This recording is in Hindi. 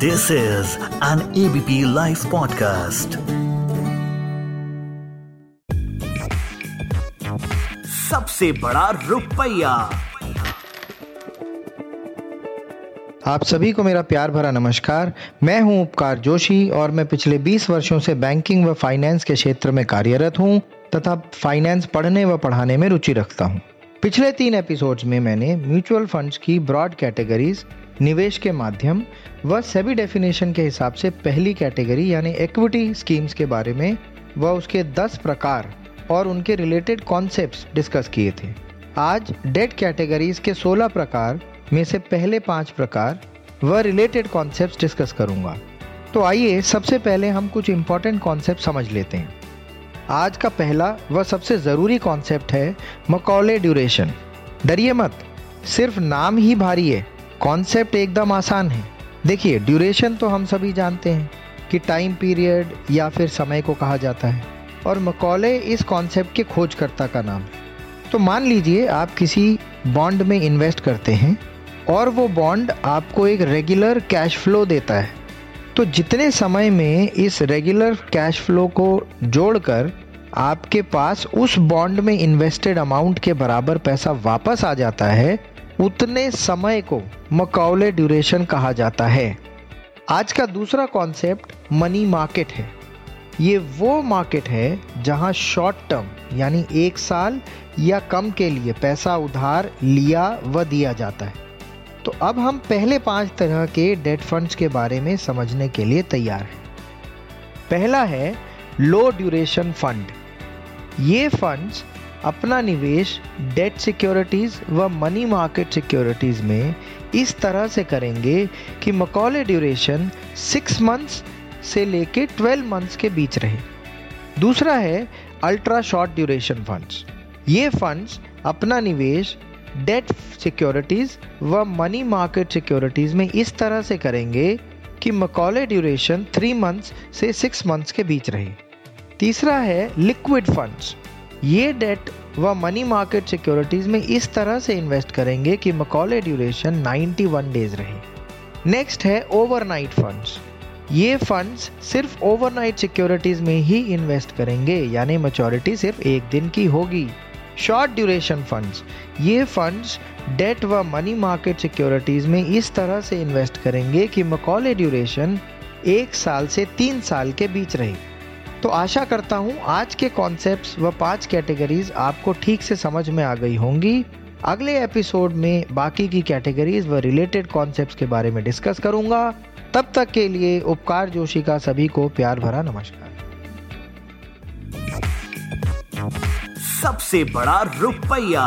This is an ABP live podcast सबसे बड़ा रुपया। आप सभी को मेरा प्यार भरा नमस्कार। मैं हूँ उपकार जोशी और मैं पिछले 20 वर्षों से बैंकिंग व फाइनेंस के क्षेत्र में कार्यरत हूँ तथा फाइनेंस पढ़ने व पढ़ाने में रुचि रखता हूँ। पिछले तीन एपिसोड्स में मैंने म्यूचुअल फंड्स की ब्रॉड कैटेगरीज निवेश के माध्यम व सेबी डेफिनेशन के हिसाब से पहली कैटेगरी यानी इक्विटी स्कीम्स के बारे में व उसके 10 प्रकार और उनके रिलेटेड कॉन्सेप्ट्स डिस्कस किए थे। आज डेट कैटेगरीज के 16 प्रकार में से पहले पाँच प्रकार व रिलेटेड कॉन्सेप्ट डिस्कस करूँगा। तो आइए सबसे पहले हम कुछ इंपॉर्टेंट कॉन्सेप्ट समझ लेते हैं। आज का पहला व सबसे ज़रूरी कॉन्सेप्ट है मकौले ड्यूरेशन डरिए मत, सिर्फ़ नाम ही भारी है। कॉन्सेप्ट एकदम आसान है। देखिए ड्यूरेशन तो हम सभी जानते हैं कि टाइम पीरियड या फिर समय को कहा जाता है। और मकौले इस कॉन्सेप्ट के खोजकर्ता का नाम है। तो मान लीजिए, आप किसी बॉन्ड में इन्वेस्ट करते हैं और वो बॉन्ड आपको एक रेगुलर कैश फ्लो देता है। तो जितने समय में इस रेगुलर कैश फ्लो को जोड़कर आपके पास उस बॉन्ड में इन्वेस्टेड अमाउंट के बराबर पैसा वापस आ जाता है उतने समय को मकौले ड्यूरेशन कहा जाता है। आज का दूसरा कॉन्सेप्ट मनी मार्केट है। ये वो मार्केट है जहाँ शॉर्ट टर्म यानी एक साल या कम के लिए पैसा उधार लिया व दिया जाता है। तो अब हम पहले पाँच तरह के डेट फंड्स के बारे में समझने के लिए तैयार हैं। पहला है लो ड्यूरेशन फंड ये फंड्स अपना निवेश डेट सिक्योरिटीज व मनी मार्केट सिक्योरिटीज में इस तरह से करेंगे कि मकौले ड्यूरेशन सिक्स मंथ्स से लेके ट्वेल्व मंथ्स के बीच रहे। दूसरा है अल्ट्रा शॉर्ट ड्यूरेशन फंड्स ये फंड्स अपना निवेश डेट सिक्योरिटीज व मनी मार्केट सिक्योरिटीज में इस तरह से करेंगे कि मकौले ड्यूरेशन थ्री मंथ्स से सिक्स मंथ्स के बीच रहे। तीसरा है लिक्विड फंड्स ये डेट व मनी मार्केट सिक्योरिटीज में इस तरह से इन्वेस्ट करेंगे कि मकौले ड्यूरेशन 91 डेज़ रहे। नेक्स्ट है ओवरनाइट फंड्स ये फंड्स सिर्फ़ ओवरनाइट सिक्योरिटीज में ही इन्वेस्ट करेंगे, यानी मेचोरिटी सिर्फ़ एक दिन की होगी। शॉर्ट ड्यूरेशन फंड्स ये फंड्स डेट व मनी मार्केट सिक्योरिटीज में इस तरह से इन्वेस्ट करेंगे कि मकौले ड्यूरेशन एक साल से तीन साल के बीच रहे। तो आशा करता हूँ आज के कॉन्सेप्ट्स व पाँच कैटेगरीज आपको ठीक से समझ में आ गई होंगी। अगले एपिसोड में बाकी की कैटेगरीज व रिलेटेड कॉन्सेप्ट्स के बारे में डिस्कस करूँगा। तब तक के लिए उपकार जोशी का सभी को प्यार भरा नमस्कार। सबसे बड़ा रुपया।